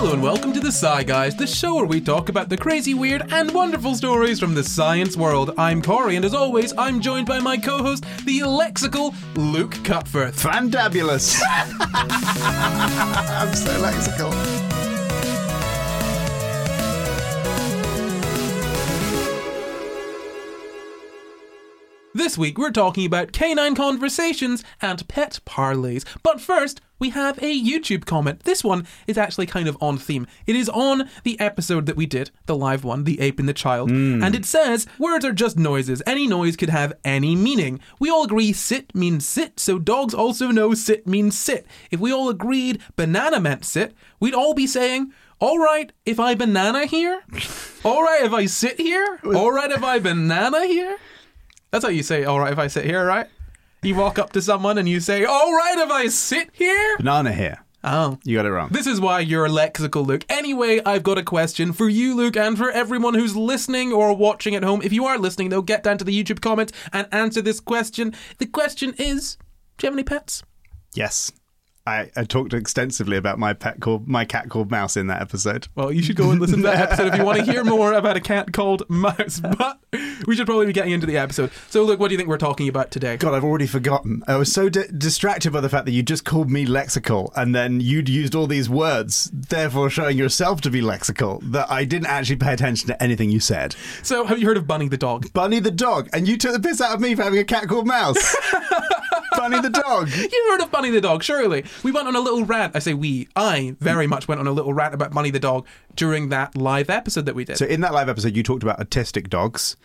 Hello and welcome to the Sci Guys, the show where we talk about the crazy, weird, and wonderful stories from the science world. I'm Corry, and as always, I'm joined by my co-host, the lexical Luke Cutforth. Fantabulous. I'm so lexical. This week we're talking about canine conversations and pet parlays. But first, we have a YouTube comment. This one is actually kind of on theme. It is on the episode that we did, the live one, The Ape and the Child, hmm. and it says, Words are just noises. Any noise could have any meaning. We all agree sit means sit, so dogs also know sit means sit. If we all agreed banana meant sit, we'd all be saying, all right, if I banana here? All right, if I sit here? All right, if I banana here? That's how you say, all right, if I sit here, right? You walk up to someone and you say, all right, if I sit here? Banana here. Oh. You got it wrong. This is why you're a lexical, Luke. Anyway, I've got a question for you, Luke, and for everyone who's listening or watching at home. If you are listening, though, get down to the YouTube comments and answer this question. The question is Do you have any pets? Yes. I, I talked extensively about my pet called my cat called Mouse in that episode. Well, you should go and listen to that episode if you want to hear more about a cat called Mouse. But we should probably be getting into the episode. So, look, what do you think we're talking about today? God, I've already forgotten. I was so di- distracted by the fact that you just called me lexical and then you'd used all these words, therefore showing yourself to be lexical, that I didn't actually pay attention to anything you said. So, have you heard of Bunny the dog? Bunny the dog, and you took the piss out of me for having a cat called Mouse. Bunny the dog. You've heard of Bunny the dog, surely. We went on a little rant. I say we. I very much went on a little rant about Bunny the dog during that live episode that we did. So in that live episode, you talked about autistic dogs.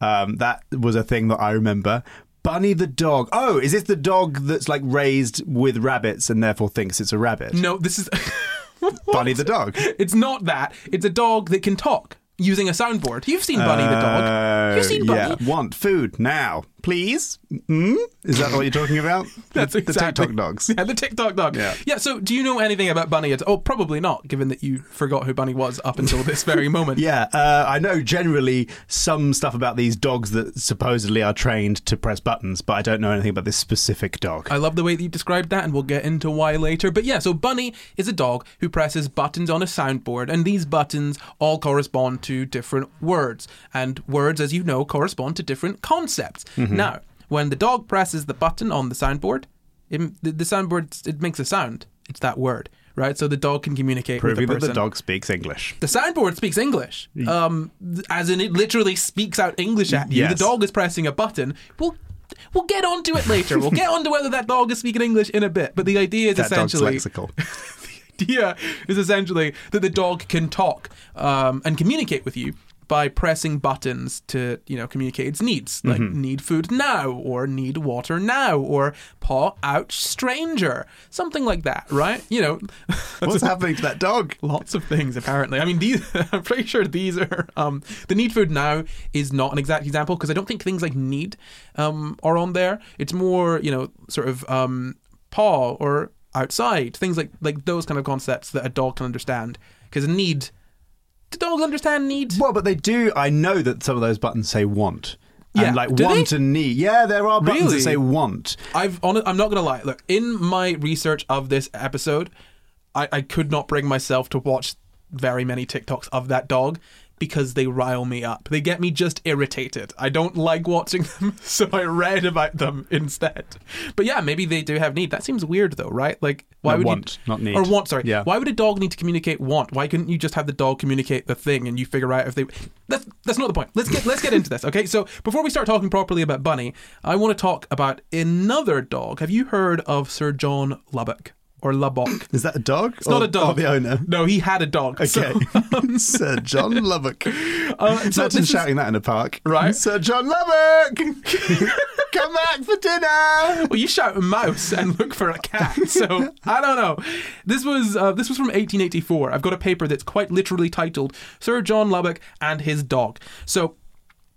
Um, that was a thing that I remember. Bunny the dog. Oh, is this the dog that's like raised with rabbits and therefore thinks it's a rabbit? no, this is. Bunny the dog. It's not that. It's a dog that can talk using a soundboard. You've seen Bunny the dog. Uh, You've seen Bunny. Yeah. Want food now, please? Mm? Is that what you're talking about? That's the, exactly. the TikTok dogs. Yeah, the TikTok dog. Yeah. yeah. So, do you know anything about Bunny? At- oh, probably not, given that you forgot who Bunny was up until this very moment. Yeah, uh, I know generally some stuff about these dogs that supposedly are trained to press buttons, but I don't know anything about this specific dog. I love the way that you described that, and we'll get into why later. But yeah, so Bunny is a dog who presses buttons on a soundboard, and these buttons all correspond to different words. And words, as you know, correspond to different concepts. Mm-hmm. Now, when the dog presses the button on the soundboard, it, the, the soundboard it makes a sound. It's that word, right? So the dog can communicate Proving with the that the dog speaks English. The soundboard speaks English, um, as in it literally speaks out English at you. Yes. The dog is pressing a button. We'll we'll get onto it later. We'll get onto whether that dog is speaking English in a bit. But the idea is That dog's essentially lexical. the idea is essentially that the dog can talk um, and communicate with you by pressing buttons to you know communicate its needs like Mm-hmm. need food now or need water now or paw ouch stranger something like that right you know What's happening to that dog? lots of things apparently i mean these i'm pretty sure these are um the need food now is not an exact example because i don't think things like need um are on there it's more you know sort of um paw or outside things like like those kind of concepts that a dog can understand because need dogs understand need Well, but they do. I know that some of those buttons say want. Yeah, And like do want they? and need. Yeah, there are buttons Really? that say want. I've on I'm not gonna lie. Look, in my research of this episode, I, I could not bring myself to watch very many TikToks of that dog because they rile me up. They get me just irritated. I don't like watching them, so I read about them instead. But yeah, maybe they do have need. That seems weird though, right? Like why No, would want, you, not need. or want? Sorry, Yeah. Why would a dog need to communicate want? Why couldn't you just have the dog communicate the thing and you figure out if they? That's that's not the point. Let's get let's get into this. Okay, so before we start talking properly about Bunny, I want to talk about another dog. Have you heard of Sir John Lubbock or Lubbock? Is that a dog? It's not a dog. the owner. No, he had a dog. Okay. So, Sir John Lubbock. uh, so Imagine this is- shouting that in a park. Right. Sir John Lubbock! Come back for dinner! well, you shout a mouse and look for a cat. So I don't know. This was uh, this was from 1884. I've got a paper that's quite literally titled "Sir John Lubbock and His Dog." So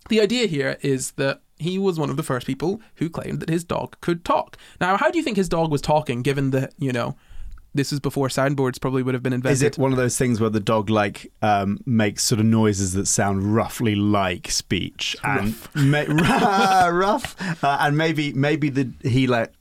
the idea here is that he was one of the first people who claimed that his dog could talk. Now, how do you think his dog was talking, given that you know this is before soundboards probably would have been invented? Is it one of those things where the dog like um, makes sort of noises that sound roughly like speech and ma- rough, uh, and maybe maybe the he like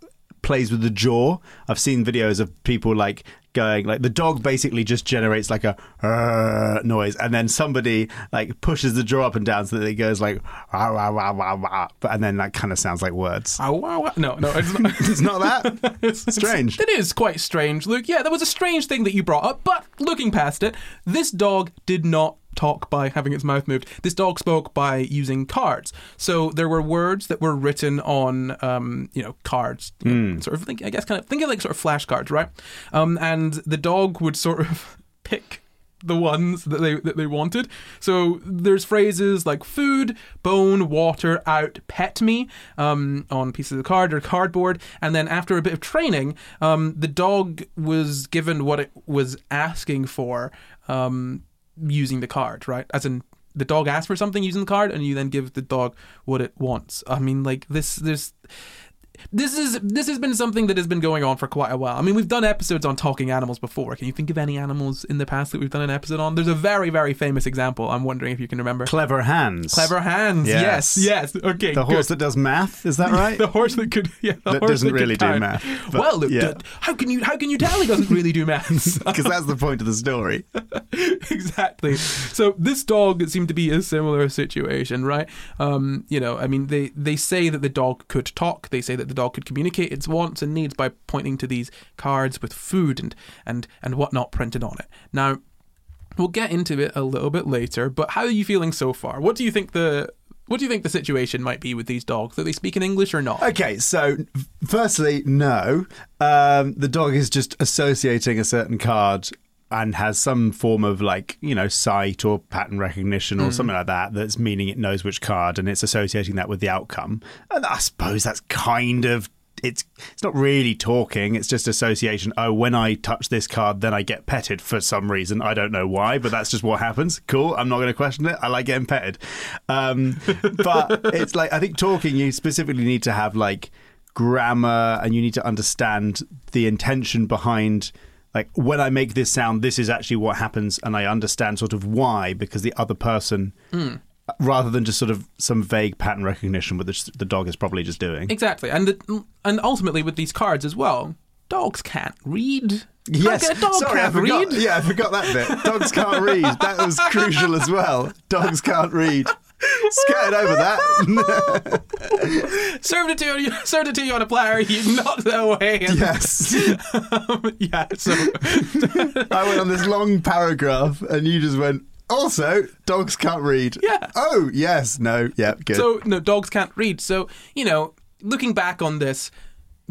plays with the jaw. I've seen videos of people like going like the dog basically just generates like a "Uh," noise, and then somebody like pushes the jaw up and down so that it goes like "Wah, wah, wah, wah, wah," but and then that kind of sounds like words. Ow, wow, wow. No, no, it's not. It's not that. It's- Strange. It is quite strange, Luke. Yeah, that was a strange thing that you brought up, but looking past it, this dog did not talk by having its mouth moved. This dog spoke by using cards. So there were words that were written on, um, you know, cards. know, Sort of think, I guess, kind of think of like sort of flashcards, right? Um, and the dog would sort of pick the ones that they that they wanted. So there's phrases like food, bone, water, out, pet me um, on pieces of card or cardboard, and then after a bit of training, um, the dog was given what it was asking for um, using the card, right? As in. The dog asks for something using the card, and you then give the dog what it wants. I mean, like this. There's this is this has been something that has been going on for quite a while. I mean, we've done episodes on talking animals before. Can you think of any animals in the past that we've done an episode on? There's a very very famous example. I'm wondering if you can remember. Clever Hans. Clever Hans. Yes. Yes. Yes. Okay. The horse good. that does math. Is that right? the horse that could yeah the That horse doesn't that really do math, but Well, look, yeah. d- how can you how can you tell he doesn't really do maths? Because that's the point of the story. exactly. So this dog seemed to be a similar situation, right? Um, you know, I mean, they they say that the dog could talk. They say that the dog could communicate its wants and needs by pointing to these cards with food and and and whatnot printed on it. Now, we'll get into it a little bit later. But how are you feeling so far? What do you think the what do you think the situation might be with these dogs? That they speak in English or not? Okay, so firstly, no. Um, the dog is just associating a certain card and has some form of like, you know, sight or pattern recognition or something like that that's meaning it knows which card and it's associating that with the outcome. And I suppose that's kind of it's it's not really talking it's just association. Oh when i touch this card then i get petted for some reason. I don't know why but that's just what happens. Cool i'm not going to question it. I like getting petted. Um, but it's like i think talking you specifically need to have like grammar and you need to understand the intention behind like when i make this sound this is actually what happens and i understand sort of why because the other person hmm. rather than just sort of some vague pattern recognition which the dog is probably just doing Exactly, and the, and ultimately with these cards as well, dogs can't read. Yes, dog sorry, I can't forgot. read. Yeah, I forgot that bit. Dogs can't read. That was crucial as well. Dogs can't read. Skirted over that. Served it to you. Served it to you on a platter. You knocked it away. And, yes, um, yeah. So I went on this long paragraph, and you just went. Also, dogs can't read. Yeah. Oh, yes. No. Yeah. Good. so no, dogs can't read. So you know, looking back on this,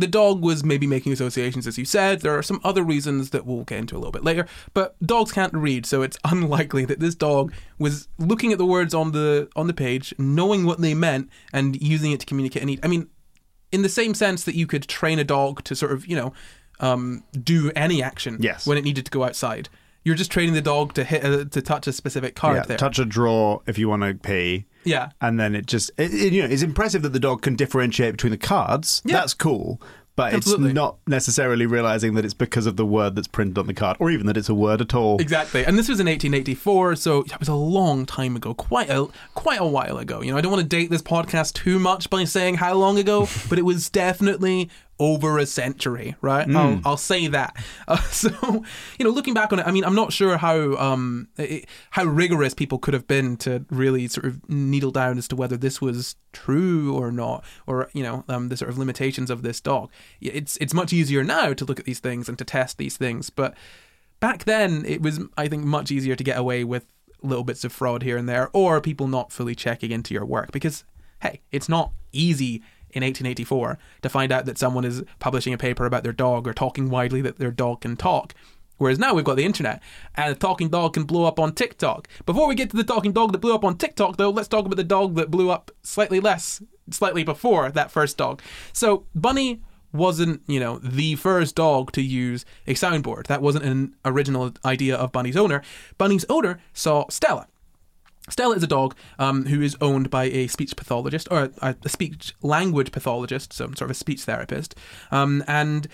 the dog was maybe making associations, as you said. There are some other reasons that we'll get into a little bit later. But dogs can't read, so it's unlikely that this dog was looking at the words on the on the page, knowing what they meant, and using it to communicate a need. I mean, in the same sense that you could train a dog to sort of, you know, um, do any action Yes. when it needed to go outside. You're just training the dog to hit a, to touch a specific card yeah, there. touch a draw if you want to pee. yeah. And then it just, it, it- you know, it's impressive that the dog can differentiate between the cards. Yeah. That's cool. But Absolutely. it's not necessarily realizing that it's because of the word that's printed on the card, or even that it's a word at all. Exactly, and this was in 1884, so it was a long time ago, quite a quite a while ago. You know, I don't want to date this podcast too much by saying how long ago, but it was definitely over a century, right? I'll, I'll say that. Uh, so, you know, looking back on it, I mean, I'm not sure how um it, how rigorous people could have been to really sort of needle down as to whether this was true or not, or you know, um, the sort of limitations of this dog. It's it's much easier now to look at these things and to test these things, but back then it was i think much easier to get away with little bits of fraud here and there or people not fully checking into your work because hey it's not easy in 1884 to find out that someone is publishing a paper about their dog or talking widely that their dog can talk Whereas now we've got the internet, and a talking dog can blow up on TikTok. Before we get to the talking dog that blew up on TikTok, though, let's talk about the dog that blew up slightly less, slightly before that first dog. So Bunny wasn't, you know, the first dog to use a soundboard. That wasn't an original idea of Bunny's owner. Bunny's owner saw Stella. Stella is a dog um, who is owned by a speech pathologist or a, a speech language pathologist, so sort of a speech therapist. Um, and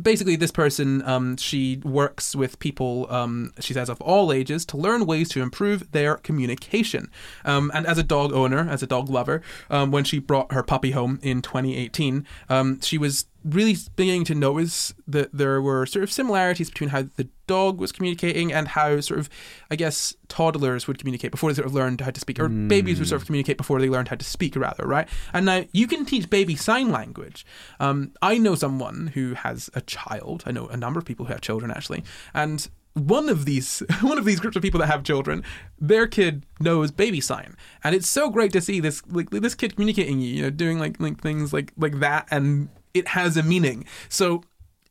basically, this person um, she works with people, um, she says, of all ages to learn ways to improve their communication. Um, and as a dog owner, as a dog lover, um, when she brought her puppy home in 2018, um, she was really beginning to notice that there were sort of similarities between how the dog was communicating and how sort of, I guess, toddlers would communicate before they sort of learned how to speak, or babies would sort of communicate before they learned how to speak, rather, right? And now you can teach baby sign language. Um, I know someone who has a child. I know a number of people who have children actually, and one of these one of these groups of people that have children, their kid knows baby sign, and it's so great to see this like this kid communicating you, you know, doing like like things like like that, and it has a meaning. So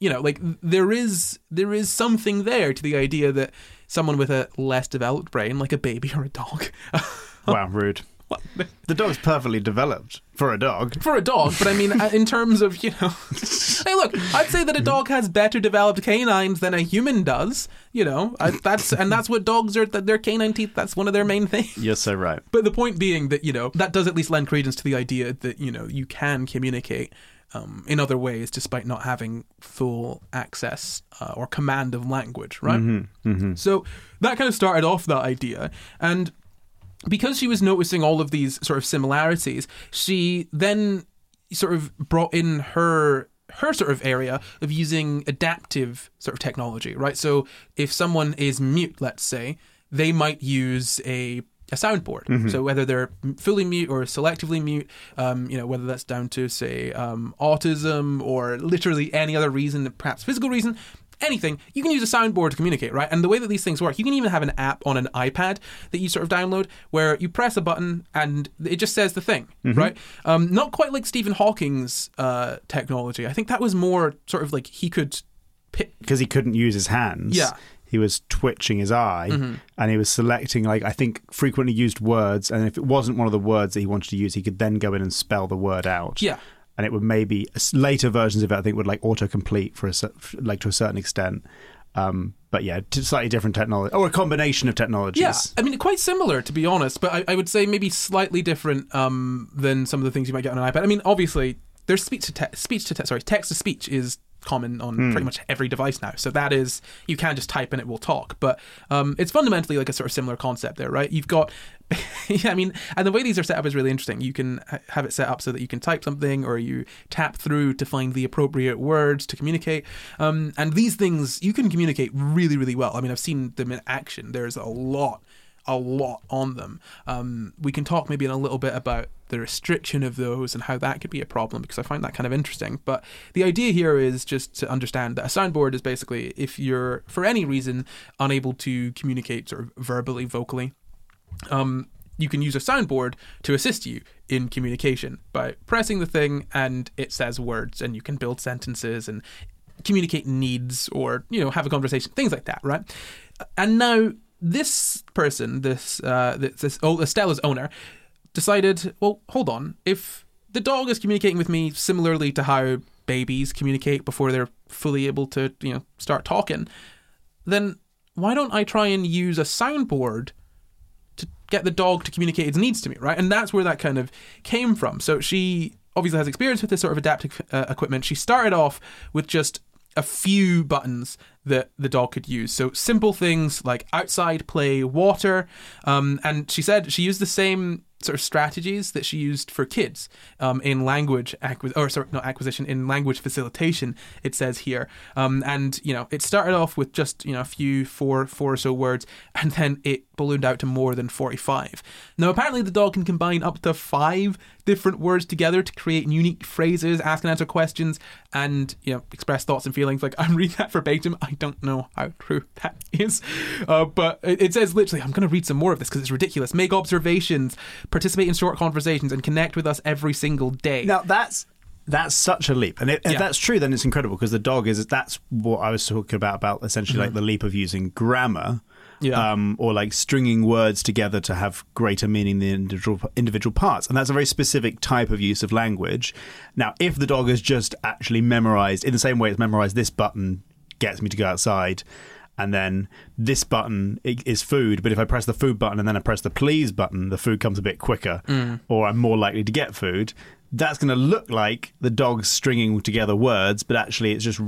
you know, like there is there is something there to the idea that someone with a less developed brain, like a baby or a dog. wow, rude. The dog's perfectly developed for a dog. For a dog, but I mean, uh, in terms of you know, hey, look, I'd say that a dog has better developed canines than a human does. You know, I, that's and that's what dogs are. That their canine teeth. That's one of their main things. You're so right. But the point being that you know that does at least lend credence to the idea that you know you can communicate um, in other ways despite not having full access uh, or command of language, right? Mm-hmm, mm-hmm. So that kind of started off that idea, and because she was noticing all of these sort of similarities, she then sort of brought in her her sort of area of using adaptive sort of technology, right? So if someone is mute, let's say, they might use a a soundboard. Mm-hmm. So whether they're fully mute or selectively mute, um, you know, whether that's down to say um, autism or literally any other reason, perhaps physical reason, anything, you can use a soundboard to communicate, right? And the way that these things work, you can even have an app on an iPad that you sort of download where you press a button and it just says the thing, Mm-hmm. right? Um, not quite like Stephen Hawking's uh, technology. I think that was more sort of like he could pick. Because he couldn't use his hands. Yeah. He was twitching his eye Mm-hmm. and he was selecting, like, I think frequently used words. And if it wasn't one of the words that he wanted to use, he could then go in and spell the word out. Yeah. and it would maybe later versions of it I think would like autocomplete for a like to a certain extent. Um, but yeah, slightly different technology or a combination of technologies. Yeah, I mean, quite similar to be honest, but I, I would say maybe slightly different um, than some of the things you might get on an iPad. I mean, obviously, there's speech to te- speech to te- sorry, text to speech is common on pretty much every device now. So that is you can just type and it will talk. But um, it's fundamentally like a sort of similar concept there, right? You've got, yeah, I mean, and the way these are set up is really interesting. You can have it set up so that you can type something or you tap through to find the appropriate words to communicate. Um, and these things you can communicate really, really well. I mean, I've seen them in action. There's a lot a lot on them. Um, we can talk maybe in a little bit about the restriction of those and how that could be a problem because I find that kind of interesting. But the idea here is just to understand that a soundboard is basically if you're, for any reason, unable to communicate sort of verbally, vocally, um, you can use a soundboard to assist you in communication by pressing the thing and it says words and you can build sentences and communicate needs or you know have a conversation things like that right and now this person this uh this, oh Estella's owner decided well hold on if the dog is communicating with me similarly to how babies communicate before they're fully able to you know start talking then why don't I try and use a soundboard to get the dog to communicate its needs to me, right? And that's where that kind of came from. So she obviously has experience with this sort of adaptive uh, equipment. She started off with just a few buttons that the dog could use. So simple things like outside play, water, um, and she said she used the same sort of strategies that she used for kids um, in language acquisition, or sorry, not acquisition, in language facilitation. It says here, um, and you know, it started off with just you know a few four four or so words, and then it ballooned out to more than forty five. Now, apparently, the dog can combine up to five different words together to create unique phrases, ask and answer questions, and you know, express thoughts and feelings. Like I'm reading that verbatim. I don't know how true that is, uh, but it, it says literally, I'm going to read some more of this because it's ridiculous. Make observations, participate in short conversations, and connect with us every single day. Now that's that's such a leap, and if, if Yeah. that's true, then it's incredible because the dog is. That's what I was talking about about essentially like the leap of using grammar. Mm-hmm. Yeah. Um, or like stringing words together to have greater meaning than individual individual parts, and that's a very specific type of use of language. Now, if the dog has just actually memorized in the same way it's memorized this button gets me to go outside, and then this button is food, but if I press the food button and then I press the please button, the food comes a bit quicker, mm. or I'm more likely to get food. That's going to look like the dog's stringing together words, but actually it's just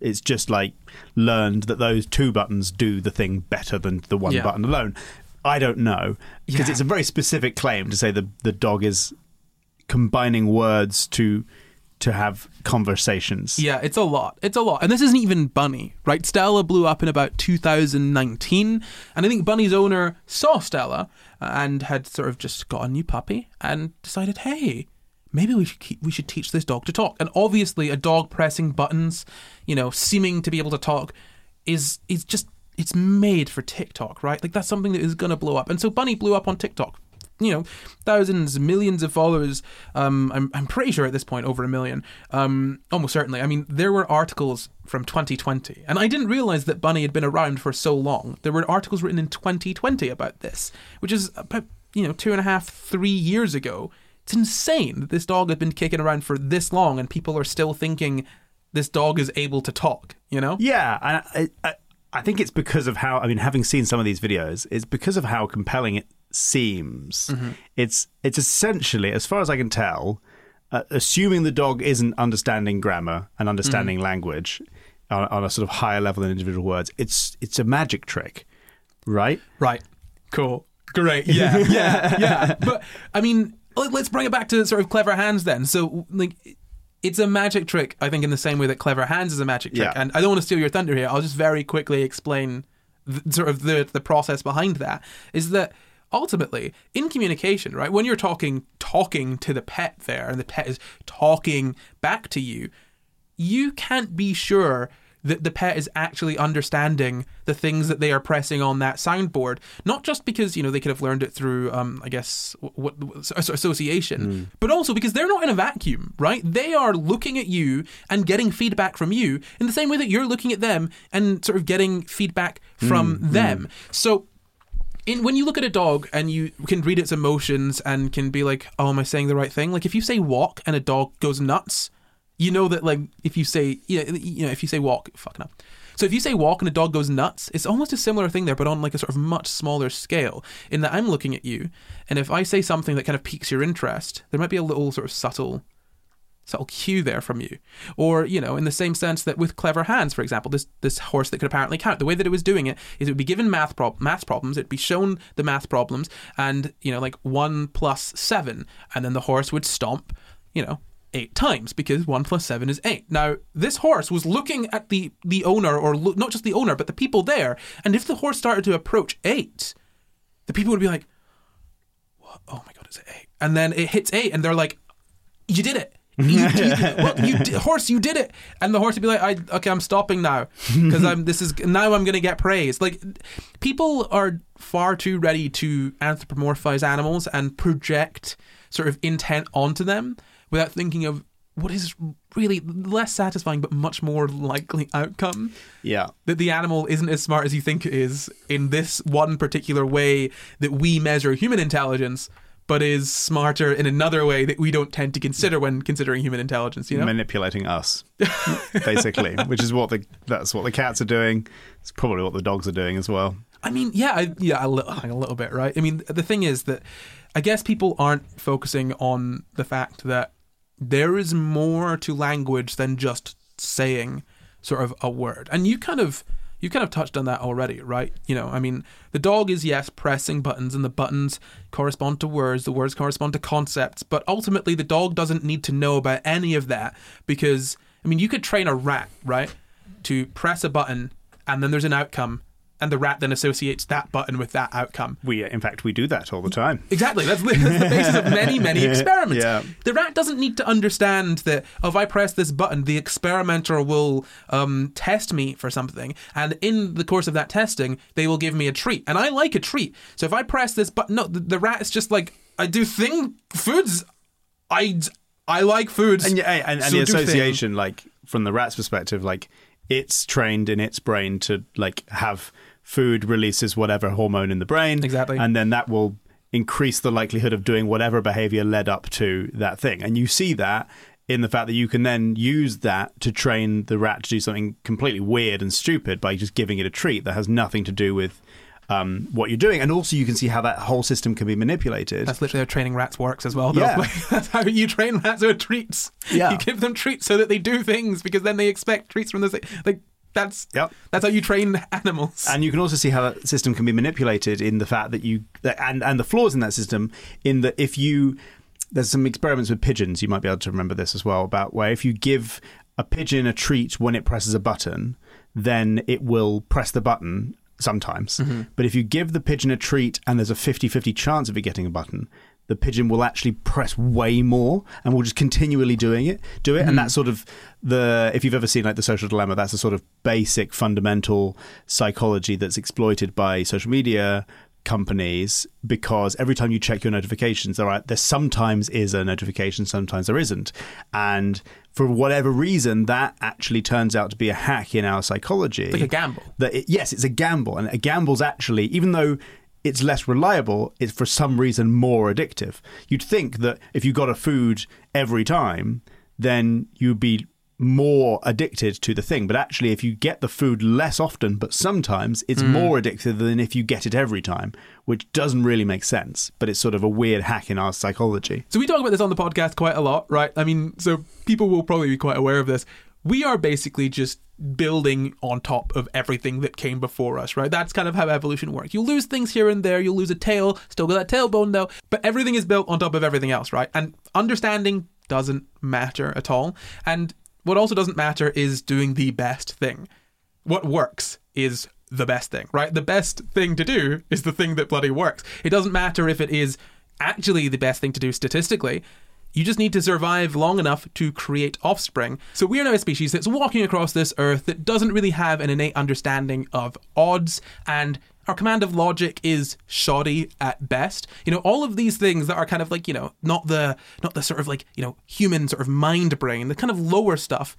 it's just like learned that those two buttons do the thing better than the one Yeah. button alone. I don't know because Yeah. it's a very specific claim to say the the dog is combining words to to have conversations. Yeah, it's a lot. It's a lot. And this isn't even Bunny, right? Stella blew up in about 2019. And I think Bunny's owner saw Stella uh, and had sort of just got a new puppy and decided, hey, maybe we should keep, we should teach this dog to talk. And obviously, a dog pressing buttons, you know, seeming to be able to talk, is is just it's made for TikTok, right? Like that's something that is gonna blow up. And so Bunny blew up on TikTok. You know, thousands, millions of followers. Um, I'm I'm pretty sure at this point over a million. Um, almost certainly. I mean, there were articles from 2020, and I didn't realize that Bunny had been around for so long. There were articles written in 2020 about this, which is about you know two and a half, three years ago. It's insane that this dog had been kicking around for this long, and people are still thinking this dog is able to talk. You know? Yeah, I, I, I think it's because of how. I mean, having seen some of these videos, it's because of how compelling it seems. Mm-hmm. It's it's essentially, as far as I can tell, uh, assuming the dog isn't understanding grammar and understanding Mm-hmm. language on, on a sort of higher level than individual words. It's it's a magic trick, right? Right. Cool. Great. Yeah. Yeah. Yeah. But I mean, let- let's bring it back to sort of clever Hans then. So like it's a magic trick, I think, in the same way that clever Hans is a magic trick. Yeah. And I don't want to steal your thunder here. I'll just very quickly explain th- sort of the the process behind that. Is that ultimately in communication, right? When you're talking talking to the pet there, and the pet is talking back to you, you can't be sure that the pet is actually understanding the things that they are pressing on that soundboard. Not just because you know they could have learned it through, um, I guess, what, what association, hmm. but also because they're not in a vacuum, right? They are looking at you and getting feedback from you in the same way that you're looking at them and sort of getting feedback from hmm. Hmm. them. So in when you look at a dog and you can read its emotions and can be like, "Oh, am I saying the right thing?" Like if you say walk and a dog goes nuts, you know that like if you say you know, you know if you say walk, fucking up. So if you say walk and a dog goes nuts, it's almost a similar thing there, but on like a sort of much smaller scale. In that I'm looking at you, and if I say something that kind of piques your interest, there might be a little sort of subtle subtle cue there from you. Or, you know, in the same sense that with clever Hans, for example, this this horse that could apparently count, the way that it was doing it is it would be given math prob- math problems, it'd be shown the math problems and, you know, like one plus seven, and then the horse would stomp, you know, eight times because one plus seven is eight. Now, this horse was looking at the the owner, or lo- not just the owner, but the people there, and if the horse started to approach eight, the people would be like, what? "Oh my god, it's eight. And then it hits eight, and they're like, "You did it." You, you, well, you di- horse, you did it, and the horse would be like, "I okay, I'm stopping now because I'm this is now I'm going to get praise." Like people are far too ready to anthropomorphize animals and project sort of intent onto them without thinking of what is really less satisfying but much more likely outcome Yeah. that the animal isn't as smart as you think it is in this one particular way that we measure human intelligence, but is smarter in another way that we don't tend to consider when considering human intelligence. You know, manipulating us, basically, which is what the that's what the cats are doing. It's probably what the dogs are doing as well. I mean, yeah, I, yeah, a little, a little bit, right? I mean, the thing is that I guess people aren't focusing on the fact that there is more to language than just saying sort of a word, and you kind of. You kind of touched on that already, right? You know, I mean, the dog is yes pressing buttons, and the buttons correspond to words. The words correspond to concepts, but ultimately, the dog doesn't need to know about any of that because, I mean, you could train a rat, right, to press a button, and then there's an outcome, and the rat then associates that button with that outcome. We, in fact, we do that all the time. Exactly. That's, the- that's the basis of many, many experiments. Yeah. The rat doesn't need to understand that oh, if I press this button, the experimenter will um, test me for something, and in the course of that testing, they will give me a treat, and I like a treat. So if I press this button, no, the, the rat is just like I do thing foods. I I like foods. And, yeah, and, and so the do thing. association, like from the rat's perspective, like it's trained in its brain to like have food releases whatever hormone in the brain, Exactly. and then that will increase the likelihood of doing whatever behavior led up to that thing. And you see that in the fact that you can then use that to train the rat to do something completely weird and stupid by just giving it a treat that has nothing to do with um, what you're doing. And also, you can see how that whole system can be manipulated. That's literally how training rats works as well. Yeah. That's how you train rats with treats. Yeah. You give them treats so that they do things because then they expect treats from the like. That's Yep. that's how you train animals. And you can also see how that system can be manipulated in the fact that you and and the flaws in that system in that if you there's some experiments with pigeons. You might be able to remember this as well about where if you give a pigeon a treat when it presses a button, then it will press the button sometimes. Mm-hmm. But if you give the pigeon a treat and there's a 50-50 chance of it getting a button, the pigeon will actually press way more and will just continually doing it do it. And hmm. that's sort of the if you've ever seen like the social dilemma that's a sort of basic fundamental psychology that's exploited by social media companies because every time you check your notifications there are there sometimes is a notification sometimes there isn't. And for whatever reason that actually turns out to be a hack in our psychology. Like a gamble. that it, yes, it's a gamble, and a gamble's actually even though it's less reliable, it's for some reason more addictive. You'd think that if you got a food every time, then you'd be more addicted to the thing. But actually, if you get the food less often, but sometimes, it's hmm. more addictive than if you get it every time, which doesn't really make sense. But it's sort of a weird hack in our psychology. So we talk about this on the podcast quite a lot, right? I mean, so people will probably be quite aware of this. We are basically just building on top of everything that came before us, right? That's kind of how evolution works. You lose things here and there, you'll lose a tail, still got that tailbone though, but everything is built on top of everything else, right? And understanding doesn't matter at all. And what also doesn't matter is doing the best thing. What works is the best thing, right? The best thing to do is the thing that bloody works. It doesn't matter if it is actually the best thing to do statistically. You just need to survive long enough to create offspring. So we are now a species that's walking across this earth that doesn't really have an innate understanding of odds and our command of logic is shoddy at best. You know, all of these things that are kind of like, you know, not the not the sort of like, you know, human sort of mind brain, the kind of lower stuff.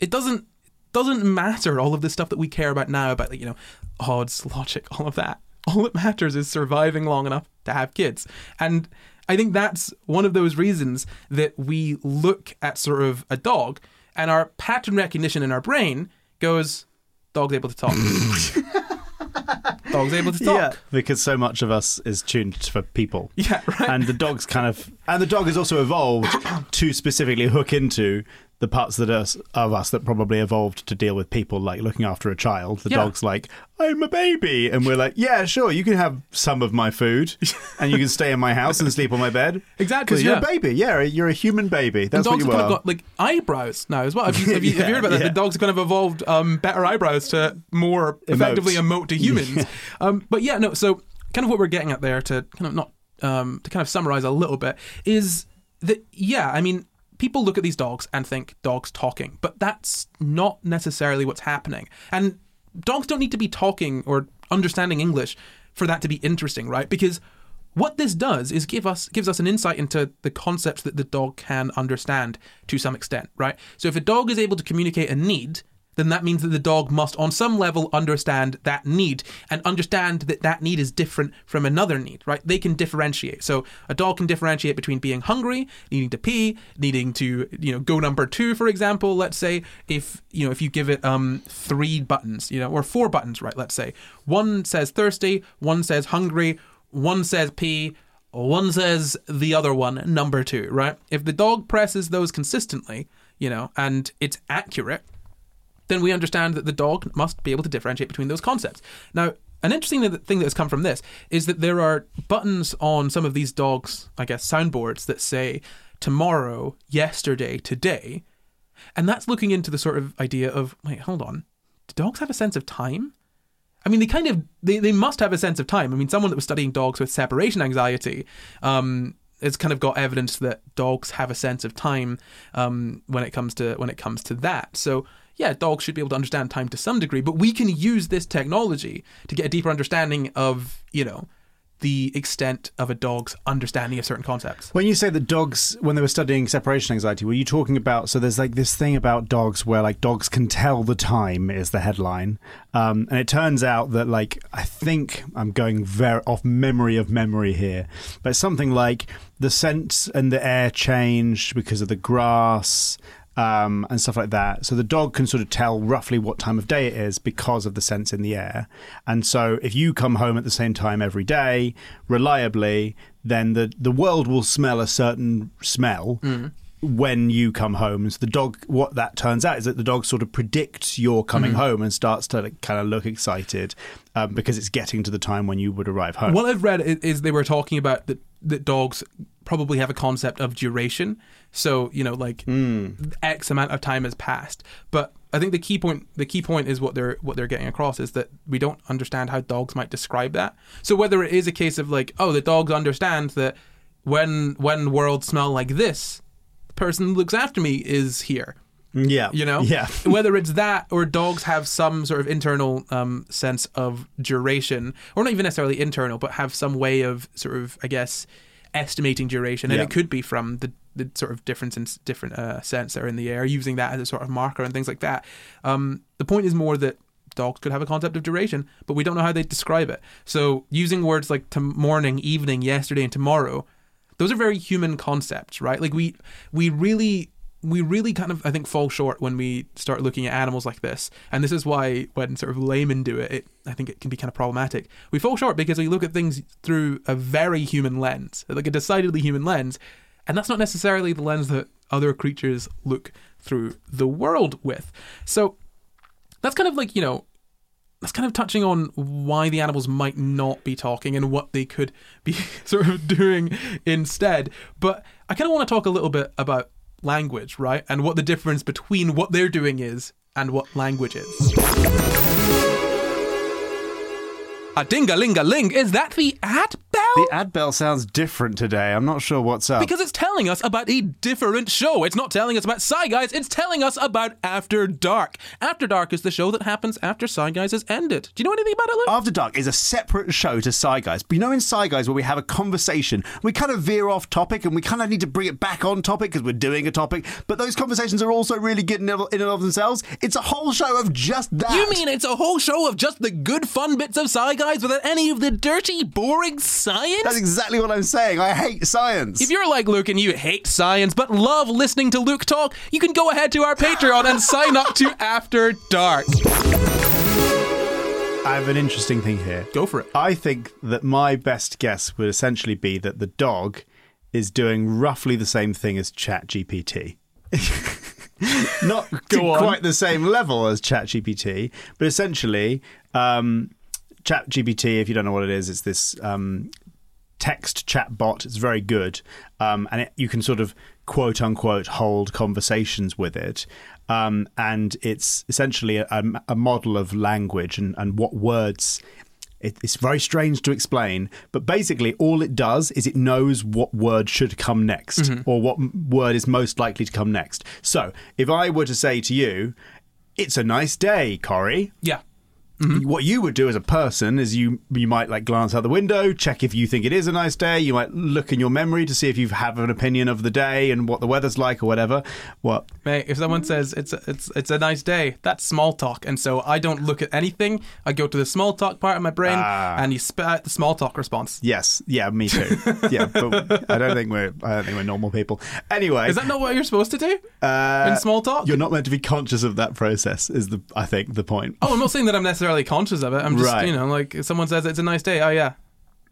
It doesn't doesn't matter all of the stuff that we care about now about like, you know, odds, logic, all of that. All that matters is surviving long enough to have kids. And I think that's one of those reasons that we look at sort of a dog and our pattern recognition in our brain goes, dog's able to talk. dog's able to talk. because so much of us is tuned for people. Yeah, right. And the dog's kind of, and the dog has also evolved to specifically hook into the parts that us of us that probably evolved to deal with people, like looking after a child. The Yeah. dog's like, "I'm a baby," and we're like, "Yeah, sure, you can have some of my food, and you can stay in my house and sleep on my bed." Exactly, because you're yeah. a baby. Yeah, you're a human baby. That's and dogs what have you kind are. of got like eyebrows now as well. Have you, have you, have you heard about that? Yeah, The dogs have kind of evolved um, better eyebrows to more effectively emote to humans. Um, but yeah, no. So kind of what we're getting at there to kind of not um, to kind of summarize a little bit is that yeah, I mean. People look at these dogs and think dogs talking, but that's not necessarily what's happening. And dogs don't need to be talking or understanding English for that to be interesting, right? Because what this does is give us gives us an insight into the concepts that the dog can understand to some extent, right? So if a dog is able to communicate a need, then that means that the dog must on some level understand that need and understand that that need is different from another need, right? They can differentiate. So a dog can differentiate between being hungry, needing to pee, needing to, you know, go number 2 for example, let's say if, you know, if you give it um 3 buttons, you know, or 4 buttons, right, let's say. One says thirsty, one says hungry, one says pee, one says the other one, number two, right? If the dog presses those consistently, you know, and it's accurate, then we understand that the dog must be able to differentiate between those concepts. Now, an interesting thing that has come from this is that there are buttons on some of these dogs, I guess, soundboards that say tomorrow, yesterday, today. And that's looking into the sort of idea of, wait, hold on. Do dogs have a sense of time? I mean, they kind of they, they must have a sense of time. I mean, someone that was studying dogs with separation anxiety um, has kind of got evidence that dogs have a sense of time um, when it comes to when it comes to that. So yeah, dogs should be able to understand time to some degree, but we can use this technology to get a deeper understanding of you know the extent of a dog's understanding of certain concepts. When you say that dogs, when they were studying separation anxiety, were you talking about? So there's like this thing about dogs where like dogs can tell the time is the headline, um, and it turns out that like I think I'm going very off memory of memory here, but something like the scent and the air changed because of the grass. Um, and stuff like that. So the dog can sort of tell roughly what time of day it is because of the sense in the air. And so if you come home at the same time every day, reliably, then the, the world will smell a certain smell when you come home. And so the dog, what that turns out is that the dog sort of predicts you're coming home and starts to like, kind of look excited um, because it's getting to the time when you would arrive home. What I've read is they were talking about that that dogs probably have a concept of duration. So you know, like X amount of time has passed. But I think the key point, the key point is what they're what they're getting across is that we don't understand how dogs might describe that. So whether it is a case of like, oh, the dogs understand that when when worlds smell like this, the person who looks after me is here Yeah. you know Yeah. whether it's that or dogs have some sort of internal um, sense of duration or not even necessarily internal but have some way of sort of i guess estimating duration and Yeah. it could be from the, the sort of difference in different uh, scents that are in the air using that as a sort of marker and things like that um, the point is more that dogs could have a concept of duration but we don't know how they describe it so using words like to morning evening yesterday and tomorrow those are very human concepts, right? Like we we really we really kind of I think fall short when we start looking at animals like this. And this is why when sort of laymen do it, it I think it can be kind of problematic. We fall short because we look at things through a very human lens, like a decidedly human lens, and that's not necessarily the lens that other creatures look through the world with. So that's kind of like, you know, that's kind of touching on why the animals might not be talking and what they could be sort of doing instead. But I kind of want to talk a little bit about language, right? And what the difference between what they're doing is and what language is. A ding-a-ling-a-ling, is that the ad bell? The ad bell sounds different today. I'm not sure what's up. Because it's telling us about a different show. It's not telling us about Sci Guys, it's telling us about After Dark. After Dark is the show that happens after Sci Guys has ended. Do you know anything about it, Luke? After Dark is a separate show to Sci Guys. But you know, in Sci Guys, where we have a conversation, we kind of veer off topic and we kind of need to bring it back on topic because we're doing a topic. But those conversations are also really good in and of- in and of themselves. It's a whole show of just that. You mean it's a whole show of just the good fun bits of Sci Guys without any of the dirty, boring science? That's exactly what I'm saying. I hate science. If you're like Luke and you hate science but love listening to Luke talk, you can go ahead to our Patreon and sign up to After Dark. I have an interesting thing here. Go for it. I think that my best guess would essentially be that the dog is doing roughly the same thing as ChatGPT. Not to Go on. quite the same level as ChatGPT, but essentially, um, ChatGPT, if you don't know what it is, it's this um, text chat bot. It's very good, um, and it, you can sort of quote unquote hold conversations with it. Um, and it's essentially a, a model of language and, and what words. It, it's very strange to explain, but basically, all it does is it knows what word should come next or what word is most likely to come next. So, if I were to say to you, It's a nice day, Corry, Yeah. What you would do as a person is you you might like glance out the window, check if you think it is a nice day. You might look in your memory to see if you have an opinion of the day and what the weather's like or whatever. What? Mate, if someone says it's a, it's it's a nice day, that's small talk, and so I don't look at anything. I go to the small talk part of my brain, Ah. and you spit out the small talk response. Yes, yeah, me too. yeah, but I don't think we're I don't think we're normal people. Anyway, Is that not what you're supposed to do uh, in small talk? You're not meant to be conscious of that process. Is the I think the point? Oh, I'm not saying that I'm necessarily conscious of it. I'm just, Right. you know, like if someone says it's a nice day. Oh yeah,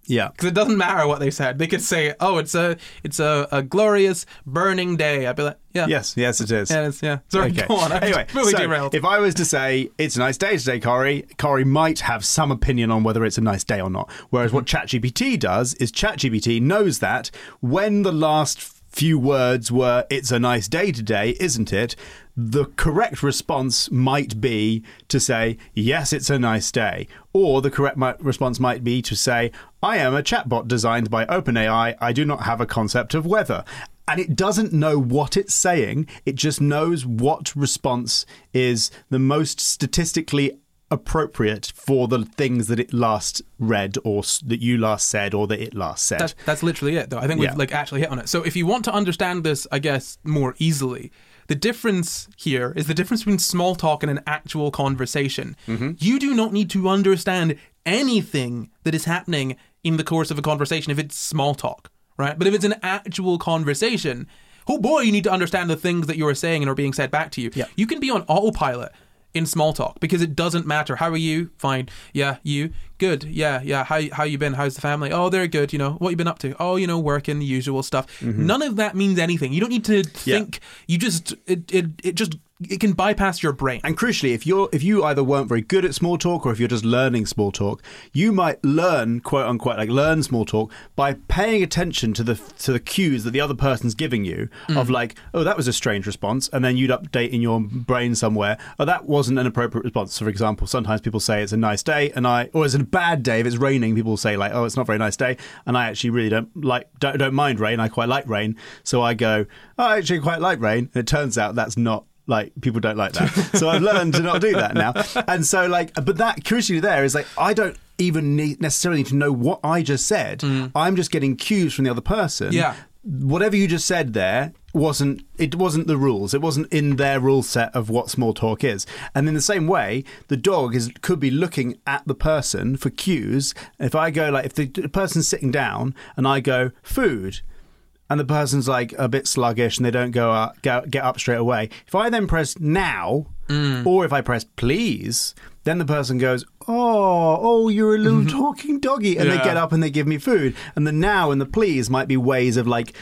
Yeah. because it doesn't matter what they said. They could say, "Oh, it's a it's a, a glorious burning day." I'd be like, "Yeah, Yes, yes, it is. yeah, it's, yeah." Sorry, Okay. go on. I've anyway, so derailed. if I was to say it's a nice day today, Corry, Corry might have some opinion on whether it's a nice day or not. Whereas what Mm-hmm. ChatGPT does is ChatGPT knows that when the last few words were "It's a nice day today," isn't it? The correct response might be to say "Yes, it's a nice day," or the correct mi- response might be to say "I am a chatbot designed by OpenAI. I do not have a concept of weather." and it doesn't know what it's saying. It just knows what response is the most statistically appropriate for the things that it last read or s- that you last said or that it last said. That's, that's literally it, though. I think we've Yeah. like actually hit on it. So if you want to understand this, I guess more easily, the difference here is the difference between small talk and an actual conversation. Mm-hmm. You do not need to understand anything that is happening in the course of a conversation if it's small talk, right? But if it's an actual conversation, oh boy, you need to understand the things that you are saying and are being said back to you. Yeah. You can be on autopilot in small talk because it doesn't matter. How are you? Fine. Yeah, you? Good. Yeah, yeah. How how you been? How's the family? Oh, they're good. You know, what you been up to? Oh, you know, working, the usual stuff. Mm-hmm. None of that means anything. You don't need to think. You just it, it it just it can bypass your brain. And crucially, if you're if you either weren't very good at small talk or if you're just learning small talk, you might learn quote unquote like learn small talk by paying attention to the to the cues that the other person's giving you mm. of like, oh, that was a strange response, and then you'd update in your brain somewhere, oh, that wasn't an appropriate response. So, for example, sometimes people say it's a nice day, and I or it's a bad day if it's raining. People say like, oh, it's not a very nice day, and I actually really don't like don't, don't mind rain. I quite like rain, so I go, oh, I actually quite like rain. And it turns out that's not like people don't like that. So I've learned to not do that now. And so like, but that curiosity there is like I don't even need necessarily need to know what I just said. Mm. I'm just getting cues from the other person. Yeah. Whatever you just said there wasn't it wasn't the rules. It wasn't in their rule set of what small talk is. And in the same way, the dog is could be looking at the person for cues. If I go like if the person's sitting down and I go food, and the person's like a bit sluggish and they don't go up, get, get up straight away. If I then press now, mm. or if I press please, then the person goes, oh, oh, you're a little mm-hmm. talking doggy, and Yeah. they get up and they give me food. And the now and the please might be ways of like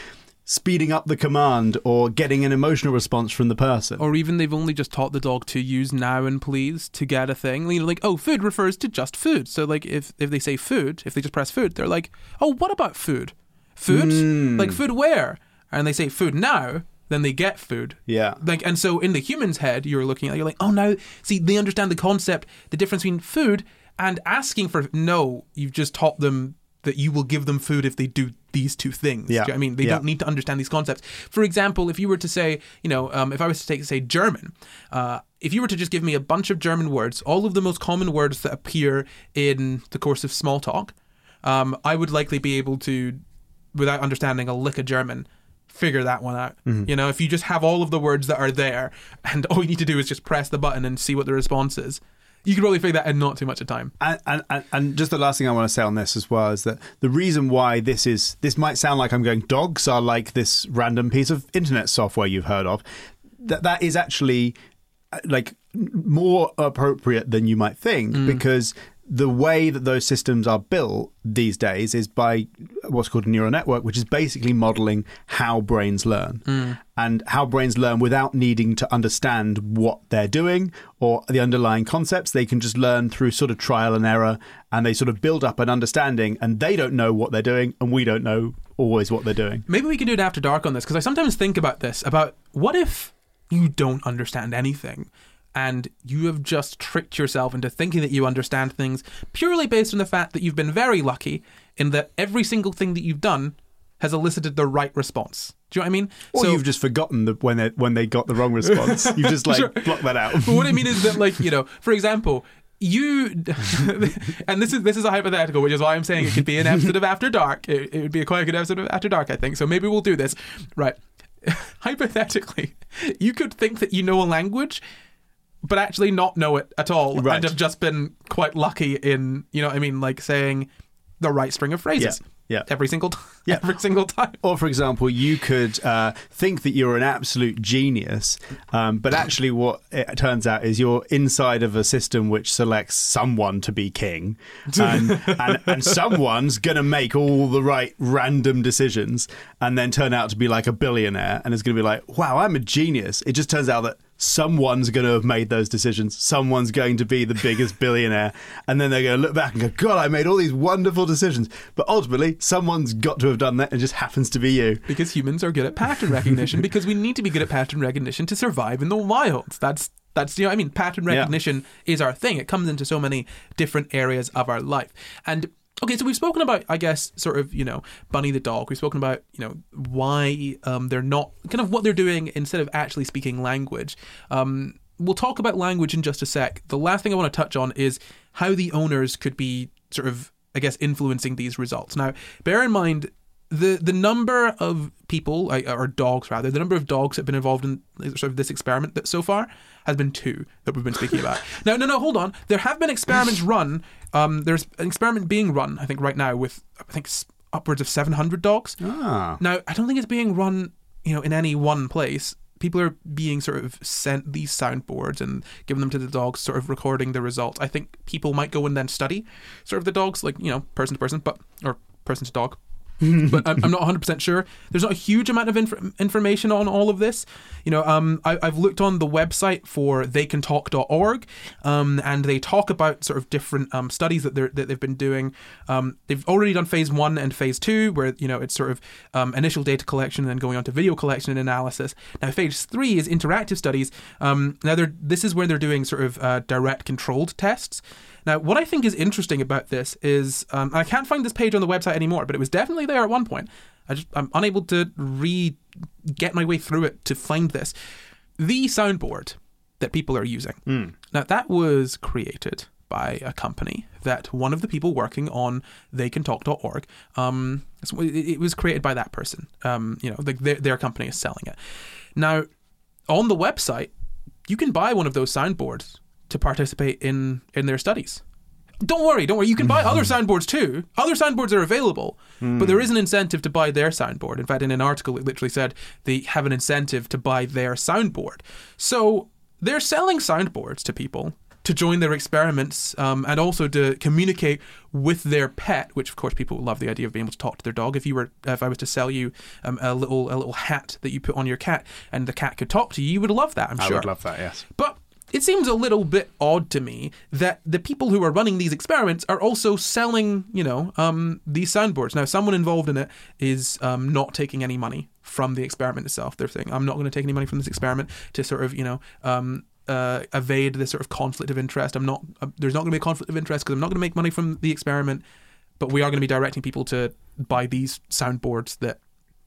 speeding up the command or getting an emotional response from the person. or even they've only just taught the dog to use now and please to get a thing. You know, like oh, food refers to just food. So like if if they say food, if they just press food, they're like, oh, what about food? Food, Hmm. like food where? And they say food now, then they get food. yeah. Like and so in the human's head, you're looking at you're like, oh now see they understand the concept, the difference between food and asking for no. You've just taught them that you will give them food if they do these two things. Yeah. You know I mean, they Yeah. don't need to understand these concepts. For example, if you were to say, you know, um, if I was to take say German, uh, if you were to just give me a bunch of German words, all of the most common words that appear in the course of small talk, um, I would likely be able to, without understanding a lick of German, figure that one out. You know, if you just have all of the words that are there, and all you need to do is just press the button and see what the response is, you could probably figure that in not too much of time. And, and, and- just the last thing I want to say on this as well is that the reason why this is this might sound like I'm going dogs are like this random piece of internet software you've heard of that that is actually uh, like more appropriate than you might think because the way that those systems are built these days is by what's called a neural network, which is basically modeling how brains learn mm. and how brains learn without needing to understand what they're doing or the underlying concepts. They can just learn through sort of trial and error and they sort of build up an understanding and they don't know what they're doing and we don't know always what they're doing. Maybe we can do it after dark on this because I sometimes think about this about what if you don't understand anything and you have just tricked yourself into thinking that you understand things purely based on the fact that you've been very lucky in that every single thing that you've done has elicited the right response. Do you know what I mean? Or you've just forgotten the, when they when they got the wrong response. You've just like Sure. blocked that out. But what I mean is that, like, you know, for example, you, and this is this is a hypothetical, which is why I'm saying it could be an episode of After Dark. It, it would be a quite a good episode of After Dark, I think. So maybe we'll do this, right? Hypothetically, you could think that you know a language, but actually not know it at all, Right. and have just been quite lucky in, you know, what I mean, like saying the right string of phrases. Yeah, yeah. Every single time. Yeah. Every single time. Or, for example, you could uh, think that you're an absolute genius, um, but actually, what it turns out is you're inside of a system which selects someone to be king, and, and, and someone's going to make all the right random decisions, and then turn out to be like a billionaire, and is going to be like, wow, I'm a genius. It just turns out that someone's going to have made those decisions. Someone's going to be the biggest billionaire, and then they're going to look back and go, God, I made all these wonderful decisions. But ultimately, someone's got to have done that, and it just happens to be you. because humans are good at pattern recognition because we need to be good at pattern recognition to survive in the wild that's that's you know i mean pattern Yeah. recognition is our thing it comes into so many different areas of our life and okay so we've spoken about i guess sort of you know bunny the dog. We've spoken about you know why um, they're not kind of what they're doing instead of actually speaking language. Um, we'll talk about language in just a sec. The last thing i want to touch on is how the owners could be sort of I guess influencing these results. Now, bear in mind the the number of people or dogs rather the number of dogs that have been involved in sort of this experiment that so far has been two that we've been speaking about. no no, no, hold on. There have been experiments run. Um, there's an experiment being run, I think, right now with I think upwards of 700 dogs. Ah. Now, I don't think it's being run, you know, in any one place. People are being sort of sent these soundboards and giving them to the dogs, sort of recording the results. I think people might go and then study sort of the dogs, like, you know, person to person, but, or person to dog. but I'm, not 100% sure. There's not a huge amount of inf- information on all of this. You know, um, I, have looked on the website for theycantalk.org, um, and they talk about sort of different um, studies that, that they've been doing. Um, they've already done phase one and phase two, where, you know, it's sort of um, initial data collection and then going on to video collection and analysis. Now, phase three is interactive studies. Um, now, this is where they're doing sort of uh, direct controlled tests. Now, what I think is interesting about this is um, I can't find this page on the website anymore, but it was definitely there at one point. I just I'm unable to re get my way through it to find this. The soundboard that people are using. Mm. Now, that was created by a company that one of the people working on theycantalk.org um it was created by that person um you know their, their company is selling it now on the website you can buy one of those soundboards to participate in in their studies. Don't worry, don't worry. You can buy other soundboards too. Other soundboards are available, mm. but there is an incentive to buy their soundboard. In fact, in an article, it literally said they have an incentive to buy their soundboard. So they're selling soundboards to people to join their experiments um, and also to communicate with their pet, which of course people love the idea of being able to talk to their dog. If you were, if I was to sell you um, a little a little hat that you put on your cat and the cat could talk to you, you would love that. I'm I sure. I would love that. Yes. But it seems a little bit odd to me that the people who are running these experiments are also selling, you know, um, these soundboards. Now, someone involved in it is um, not taking any money from the experiment itself. They're saying, I'm not going to take any money from this experiment to sort of, you know, um, uh, evade this sort of conflict of interest. I'm not, uh, there's not going to be a conflict of interest because I'm not going to make money from the experiment, but we are going to be directing people to buy these soundboards that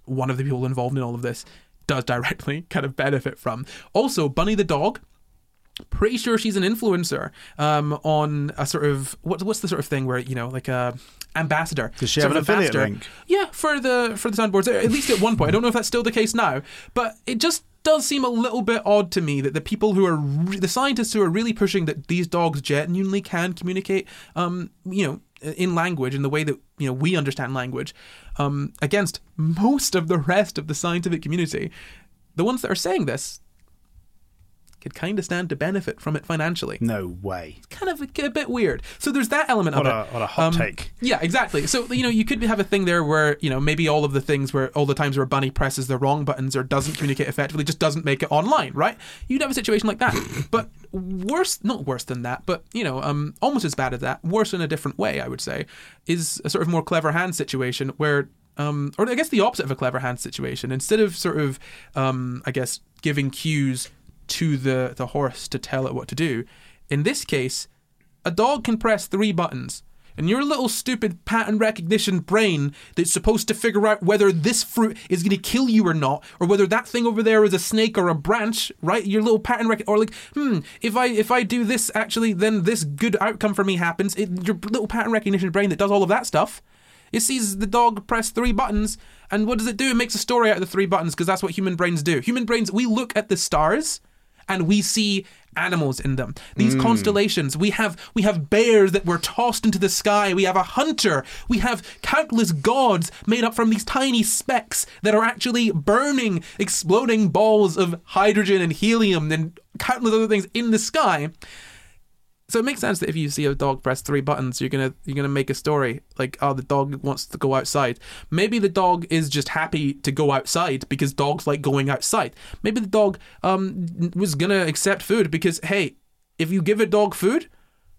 one of the people involved in all of this does directly kind of benefit from. Also, Bunny the dog pretty sure she's an influencer um, on a sort of what, what's the sort of thing where you know like a ambassador. Does she have an affiliate link? Yeah, for the for the soundboards. At least at one point. I don't know if that's still the case now, but it just does seem a little bit odd to me that the people who are re- the scientists who are really pushing that these dogs genuinely can communicate, um, you know, in language in the way that you know we understand language, um, against most of the rest of the scientific community. The ones that are saying this could kind of stand to benefit from it financially. No way. It's kind of a, a bit weird. So there's that element what of a, it. What a hot um, take. Yeah, exactly. So you know, you could have a thing there where you know maybe all of the things where all the times where Bunny presses the wrong buttons or doesn't communicate effectively, just doesn't make it online, right? You'd have a situation like that. but worse, not worse than that, but you know, um, almost as bad as that, worse in a different way, I would say, is a sort of more clever Hans situation where um, or I guess the opposite of a clever Hans situation. Instead of sort of, um, I guess, giving cues to the, the horse to tell it what to do. In this case, a dog can press three buttons. And your little stupid pattern recognition brain that's supposed to figure out whether this fruit is going to kill you or not, or whether that thing over there is a snake or a branch, right? Your little pattern rec- or like, hmm, if I if I do this, actually, then this good outcome for me happens. It, your little pattern recognition brain that does all of that stuff, it sees the dog press three buttons, and what does it do? It makes a story out of the three buttons because that's what human brains do. Human brains, we look at the stars and we see animals in them. These mm. constellations, we have we have bears that were tossed into the sky. We have a hunter. We have countless gods made up from these tiny specks that are actually burning, exploding balls of hydrogen and helium and countless other things in the sky. So it makes sense that if you see a dog press three buttons, you're gonna you're gonna make a story like, oh, the dog wants to go outside. Maybe the dog is just happy to go outside because dogs like going outside. Maybe the dog um was gonna accept food because hey, if you give a dog food,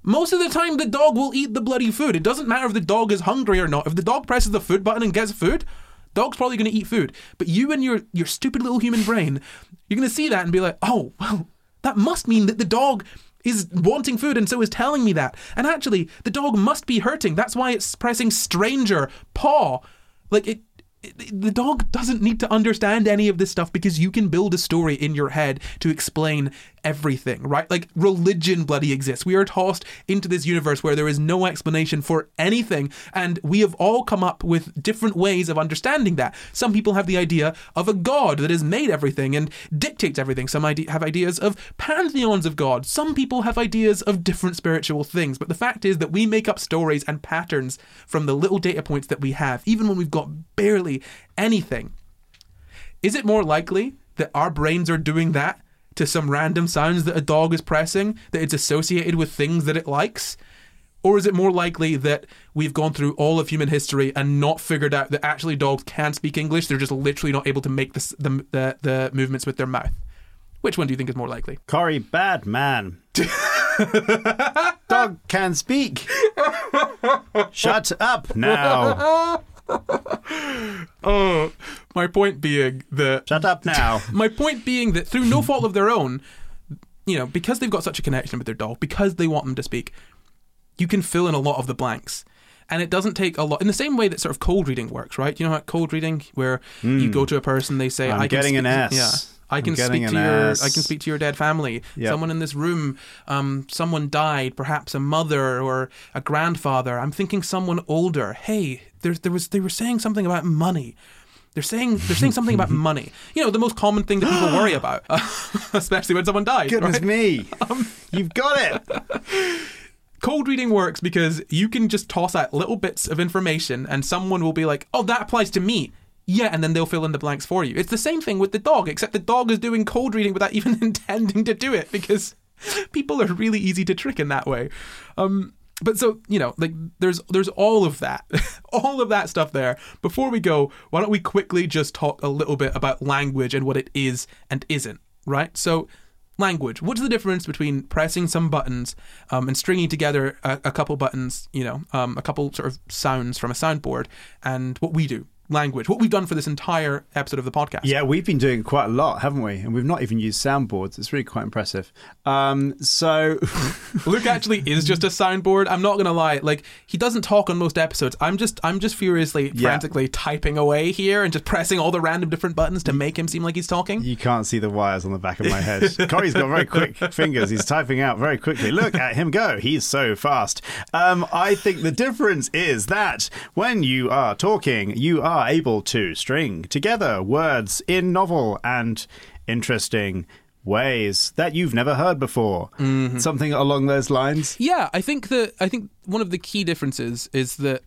most of the time the dog will eat the bloody food. It doesn't matter if the dog is hungry or not. If the dog presses the food button and gets food, dog's probably going to eat food. But you and your your stupid little human brain, you're going to see that and be like, "Oh, well, that must mean that the dog is wanting food and so is telling me that. And actually, the dog must be hurting. That's why it's pressing stranger paw. Like it the dog doesn't need to understand any of this stuff because you can build a story in your head to explain everything, right? Like religion bloody exists. We are tossed into this universe where there is no explanation for anything, and we have all come up with different ways of understanding that. Some people have the idea of a god that has made everything and dictates everything. Some ide- have ideas of pantheons of gods. Some people have ideas of different spiritual things. But the fact is that we make up stories and patterns from the little data points that we have, even when we've got barely anything. Is it more likely that our brains are doing that to some random sounds that a dog is pressing, that it's associated with things that it likes? Or is it more likely that we've gone through all of human history and not figured out that actually dogs can speak English? They're just literally not able to make the, the, the, the movements with their mouth. Which one do you think is more likely? Corry, bad man. Dog can speak. Shut up now. Oh, my point being that Shut up now. my point being that through no fault of their own, you know, because they've got such a connection with their dog, because they want them to speak, you can fill in a lot of the blanks. And it doesn't take a lot. In the same way that sort of cold reading works, right? You know how cold reading, where you go to a person, they say, Hmm. I'm "I getting an S. Yeah, I can speak to your. S. I can speak to your dead family. Yep. Someone in this room, um, someone died, perhaps a mother or a grandfather. I'm thinking someone older. Hey, there, there was. They were saying something about money. They're saying they're saying something about money. You know, the most common thing that people worry about, especially when someone dies. Goodness right? me. You've got it. Cold reading works because you can just toss out little bits of information and someone will be like, oh, that applies to me. Yeah, and then they'll fill in the blanks for you. It's the same thing with the dog, except the dog is doing cold reading without even intending to do it because people are really easy to trick in that way. Um, but so you know, like there's there's all of that, all of that stuff there. Before we go, why don't we quickly just talk a little bit about language and what it is and isn't, right? So language. What's the difference between pressing some buttons um, and stringing together a, a couple buttons, you know, um, a couple sort of sounds from a soundboard, and what we do? Language. What we've done for this entire episode of the podcast. Yeah, we've been doing quite a lot, haven't we? And we've not even used soundboards. It's really quite impressive. Um, so, Luke actually is just a soundboard. I'm not gonna lie. Like he doesn't talk on most episodes. I'm just I'm just furiously, Yeah. frantically typing away here and just pressing all the random different buttons to make him seem like he's talking. you can't see the wires on the back of my head. Corry's got very quick fingers. He's typing out very quickly. Look at him go. He's so fast. Um, I think the difference is that when you are talking, you are able to string together words in novel and interesting ways that you've never heard before. Mm-hmm. Something along those lines. Yeah, I think that I think one of the key differences is that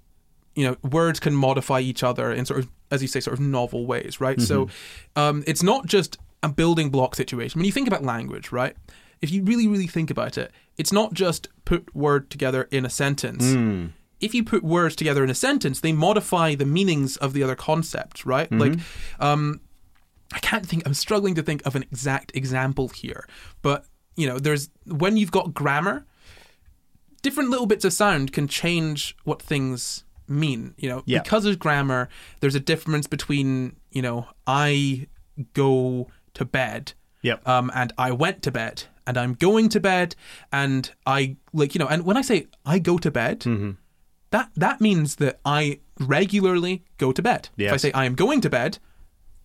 you know words can modify each other in sort of as you say sort of novel ways, right? So mm-hmm. um, it's not just a building block situation. When you think about language, right? If you really really think about it, it's not just put word together in a sentence. Mm. If you put words together in a sentence, they modify the meanings of the other concepts, right? Like um, I can't think. I'm struggling to think of an exact example here, but you know, there's when you've got grammar, different little bits of sound can change what things mean. You know, Yeah. because of grammar, there's a difference between you know, I go to bed, Yep. um, and I went to bed, and I'm going to bed, and I like you know, and when I say I go to bed. Mm-hmm. That, that means that I regularly go to bed. If I say I am going to bed,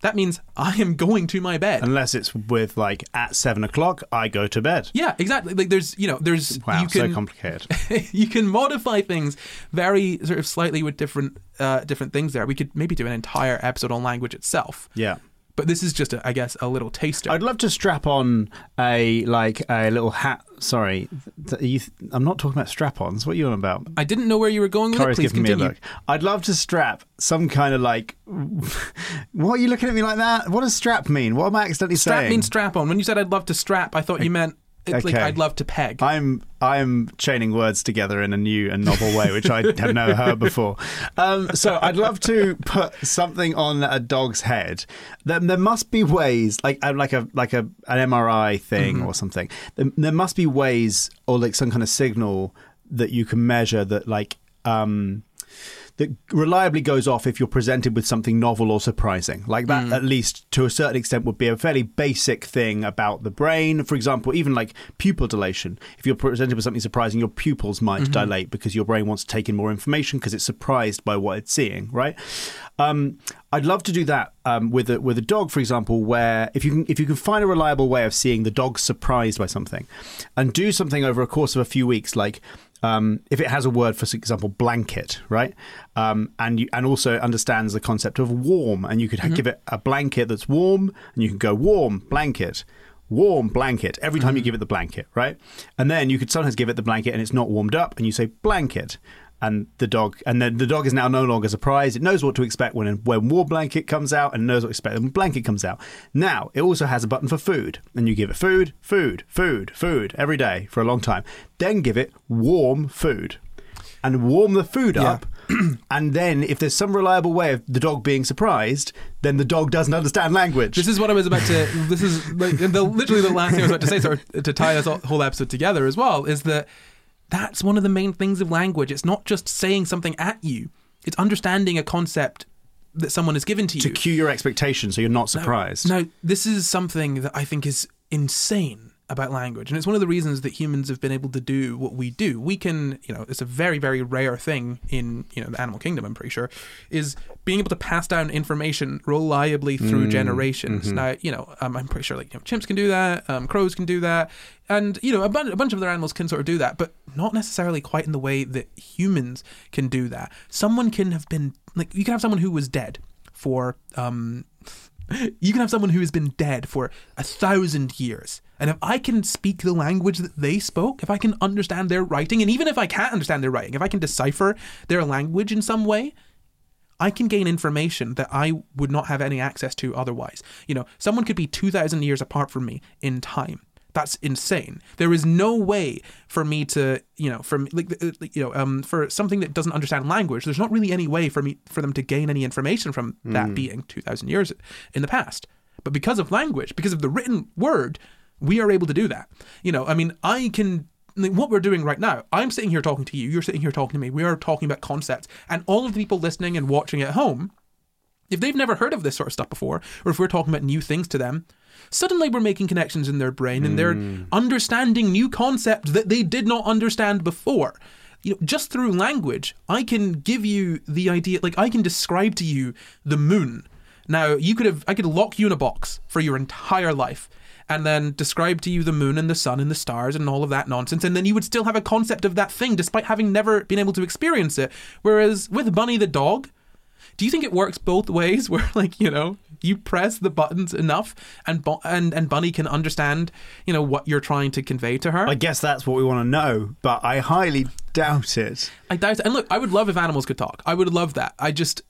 that means I am going to my bed. Unless it's with like at seven o'clock, I go to bed. yeah, exactly. Like there's, you know, there's Wow, you so complicated. you can modify things very sort of slightly with different uh, different things. There, we could maybe do an entire episode on language itself. Yeah. But this is just, a, I guess, a little taster. I'd love to strap on a like a little hat. Sorry, th- you, I'm not talking about strap-ons. What are you on about? I didn't know where you were going with Corry's it. Please giving continue. me a look. I'd love to strap some kind of like. what are you looking at me like that? What does strap mean? What am I accidentally saying? Strap saying? means strap on. When you said I'd love to strap, I thought you meant it's like Okay. I'd love to peg. I'm I'm chaining words together in a new and novel way, which I have never heard before. Um, so I'd love to put something on a dog's head. There, there must be ways, like uh, like a like a an MRI thing or something. There, there must be ways, or like some kind of signal that you can measure that, like. Um, that reliably goes off if you're presented with something novel or surprising. Like that, at least to a certain extent, would be a fairly basic thing about the brain. For example, even like pupil dilation. If you're presented with something surprising, your pupils might dilate because your brain wants to take in more information because it's surprised by what it's seeing, right? Um, I'd love to do that um, with a with a dog, for example, where if you can if you can find a reliable way of seeing the dog surprised by something, and do something over a course of a few weeks, like um, if it has a word for example blanket right? Um, and you, and also understands the concept of warm and you could ha- give it a blanket that's warm and you can go warm blanket warm blanket every time you give it the blanket right? And then you could sometimes give it the blanket and it's not warmed up and you say blanket and the dog and then the dog is now no longer surprised it knows what to expect when when warm blanket comes out and knows what to expect when blanket comes out now it also has a button for food and you give it food food food food every day for a long time then give it warm food and warm the food Yeah. up. and then, if there's some reliable way of the dog being surprised, then the dog doesn't understand language. This is what I was about to. This is like the, literally the last thing I was about to say, of to tie this whole episode together as well, is that that's one of the main things of language. It's not just saying something at you; it's understanding a concept that someone has given to you. to cue your expectations so you're not surprised. Now, this is something that I think is insane about language, and it's one of the reasons that humans have been able to do what we do. We can, you know, it's a very, very rare thing in, you know, the animal kingdom. I'm pretty sure is being able to pass down information reliably through generations. Now, you know, um, I'm pretty sure like you know, chimps can do that, um, crows can do that, and you know, a, bun- a bunch of other animals can sort of do that, but not necessarily quite in the way that humans can do that. Someone can have been like you can have someone who was dead for um you can have someone who has been dead for a thousand years. And if I can speak the language that they spoke, if I can understand their writing, and even if I can't understand their writing, if I can decipher their language in some way, I can gain information that I would not have any access to otherwise. You know, someone could be 2,000 years apart from me in time. That's insane. There is no way for me to, you know, from like, uh, like, you know, um, for something that doesn't understand language. There's not really any way for me for them to gain any information from that being two thousand years in the past. But because of language, because of the written word, we are able to do that. You know, I mean, I can. Like what we're doing right now, I'm sitting here talking to you. You're sitting here talking to me. We are talking about concepts, and all of the people listening and watching at home if they've never heard of this sort of stuff before, or if we're talking about new things to them, suddenly we're making connections in their brain and they're hmm. understanding new concepts that they did not understand before. You know, just through language, I can give you the idea, like I can describe to you the moon. Now, you could have, I could lock you in a box for your entire life and then describe to you the moon and the sun and the stars and all of that nonsense, and then you would still have a concept of that thing despite having never been able to experience it. Whereas with Bunny the dog, do you think it works both ways where like you know you press the buttons enough and and and bunny can understand you know what you're trying to convey to her I guess that's what we want to know, but I highly doubt it. I doubt it. and look i would love if animals could talk i would love that i just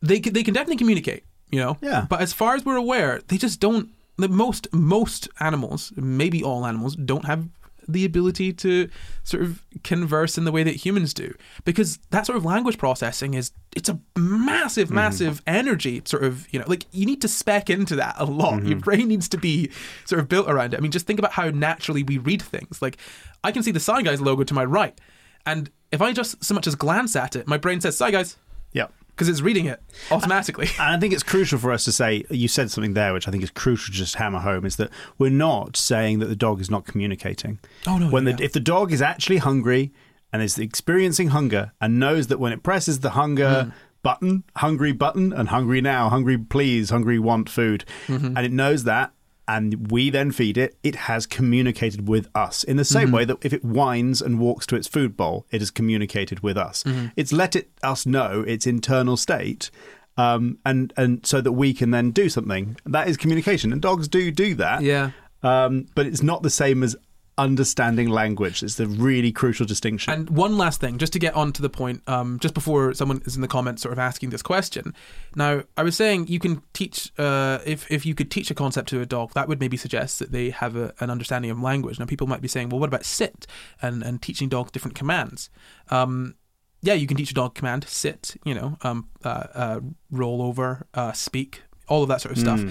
they can, they can definitely communicate you know Yeah. but as far as we're aware they just don't the most most animals maybe all animals don't have the ability to sort of converse in the way that humans do. Because that sort of language processing is it's a massive mm-hmm. massive energy sort of you know like you need to spec into that a lot. Your mm-hmm. brain needs to be sort of built around it. I mean just think about how naturally we read things. Like i can see the Sci Guys logo to my right and if i just so much as glance at it my brain says Sci Guys. Yep. Because it's reading it automatically And I think it's crucial for us to say, you said something there, which I think is crucial to just hammer home, is that we're not saying that the dog is not communicating. Oh, no, When the, if the dog is actually hungry and is experiencing hunger and knows that when it presses the hunger Mm. button, hungry button, and hungry now, hungry please, hungry want food, Mm-hmm. and it knows that, and we then feed it, it has communicated with us in the same Mm-hmm. way that if it whines and walks to its food bowl, it has communicated with us. Mm-hmm. It's let it us know its internal state, um, and and so that we can then do something. That is communication, and dogs do do that. yeah Um, but it's not the same as understanding language. It's the really crucial distinction. And one last thing, just to get on to the point, um, just before someone is in the comments sort of asking this question. Now, I was saying you can teach, uh, if, if you could teach a concept to a dog, that would maybe suggest that they have a, an understanding of language. Now, people might be saying, well, what about sit and, and teaching dogs different commands? Um, yeah, you can teach a dog command, sit, you know, um, uh, uh, roll over, uh, speak, all of that sort of stuff.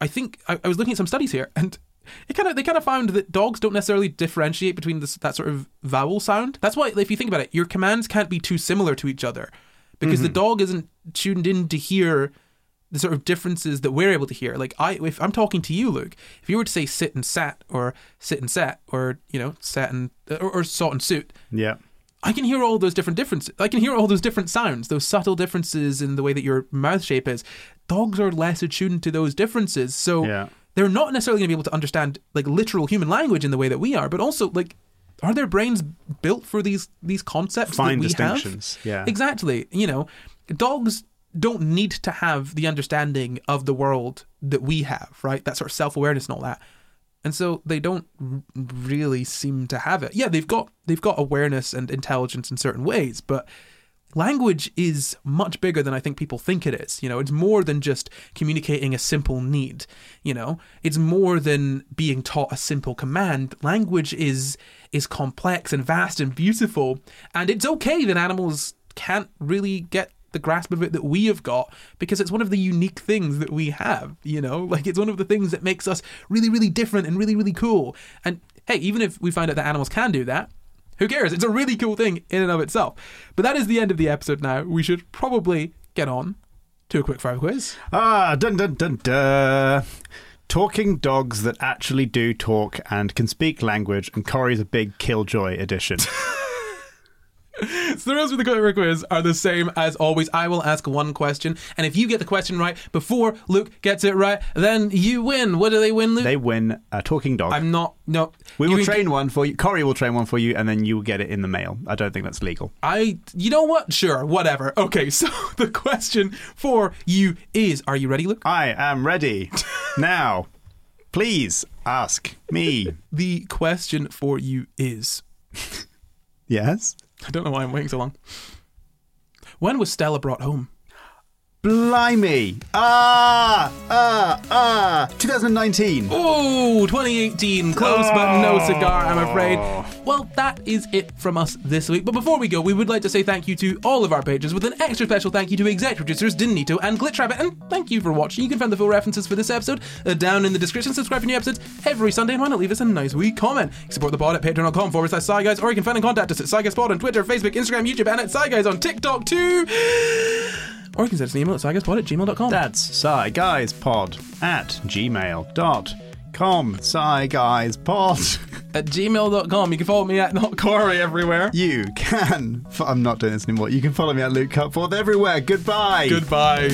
I think I, I was looking at some studies here, and it kind of they kind of found that dogs don't necessarily differentiate between this that sort of vowel sound. That's why, if you think about it, your commands can't be too similar to each other because the mm-hmm. dog isn't tuned in to hear the sort of differences that we're able to hear. Like I, if I'm talking to you, Luke, if you were to say sit and sat, or sit and sat, or you know sat and or, or sought and suit, yeah. I can hear all those different differences. I can hear all those different sounds, those subtle differences in the way that your mouth shape is. Dogs are less attuned to those differences, so Yeah. They're not necessarily going to be able to understand like literal human language in the way that we are. But also, like, are their brains built for these these concepts Fine that we distinctions. have? Yeah. exactly. You know, dogs don't need to have the understanding of the world that we have, right? That sort of self awareness and all that and so they don't r- really seem to have it. Yeah, they've got they've got awareness and intelligence in certain ways, but language is much bigger than I think people think it is. You know, it's more than just communicating a simple need. You know, it's more than being taught a simple command. Language is is complex and vast and beautiful, and it's okay that animals can't really get the grasp of it that we have got because it's one of the unique things that we have, you know? Like it's one of the things that makes us really, really different and really, really cool. And hey, even if we find out that animals can do that, who cares? It's a really cool thing in and of itself. But that is the end of the episode now. We should probably get on to a quick fire quiz. Ah, dun dun dun dun. Talking dogs that actually do talk and can speak language, and Corry's a big killjoy edition. So the rules for the quick quiz are the same as always. I will ask one question, and if you get the question right before Luke gets it right, then you win. What do they win, Luke? they win a talking dog. I'm not. No. we will train one for you. Corry will train one for you, and then you will get it in the mail. I don't think that's legal. I. You know what? Sure. Whatever. Okay. So the question for you is: Are you ready, Luke? I am ready. now, please ask me. The question for you is: Yes? I don't know why I'm waiting so long. When was Stella brought home? Blimey. Ah, ah, ah. 2019. Oh, 2018. Close, but no cigar, I'm afraid. Well, that is it from us this week. But before we go, we would like to say thank you to all of our pages with an extra special thank you to exec producers Dinito and Glitch Rabbit. And thank you for watching. You can find the full references for this episode uh, down in the description. Subscribe for new episodes every Sunday and why not leave us a nice wee comment. You can support the pod at patreon.com forward slash Sci Guys, or you can find and contact us at Sci Guys Pod on Twitter, Facebook, Instagram, YouTube, and at Sci Guys on TikTok too. Or you can send us an email at sciguyspod at gmail.com. That's Sci Guys Pod at gmail.com. Sci Guys Pod. at gmail.com. You can follow me at not Corry everywhere. You can. I'm not doing this anymore. You can follow me at Luke Cutforth everywhere. Goodbye. Goodbye.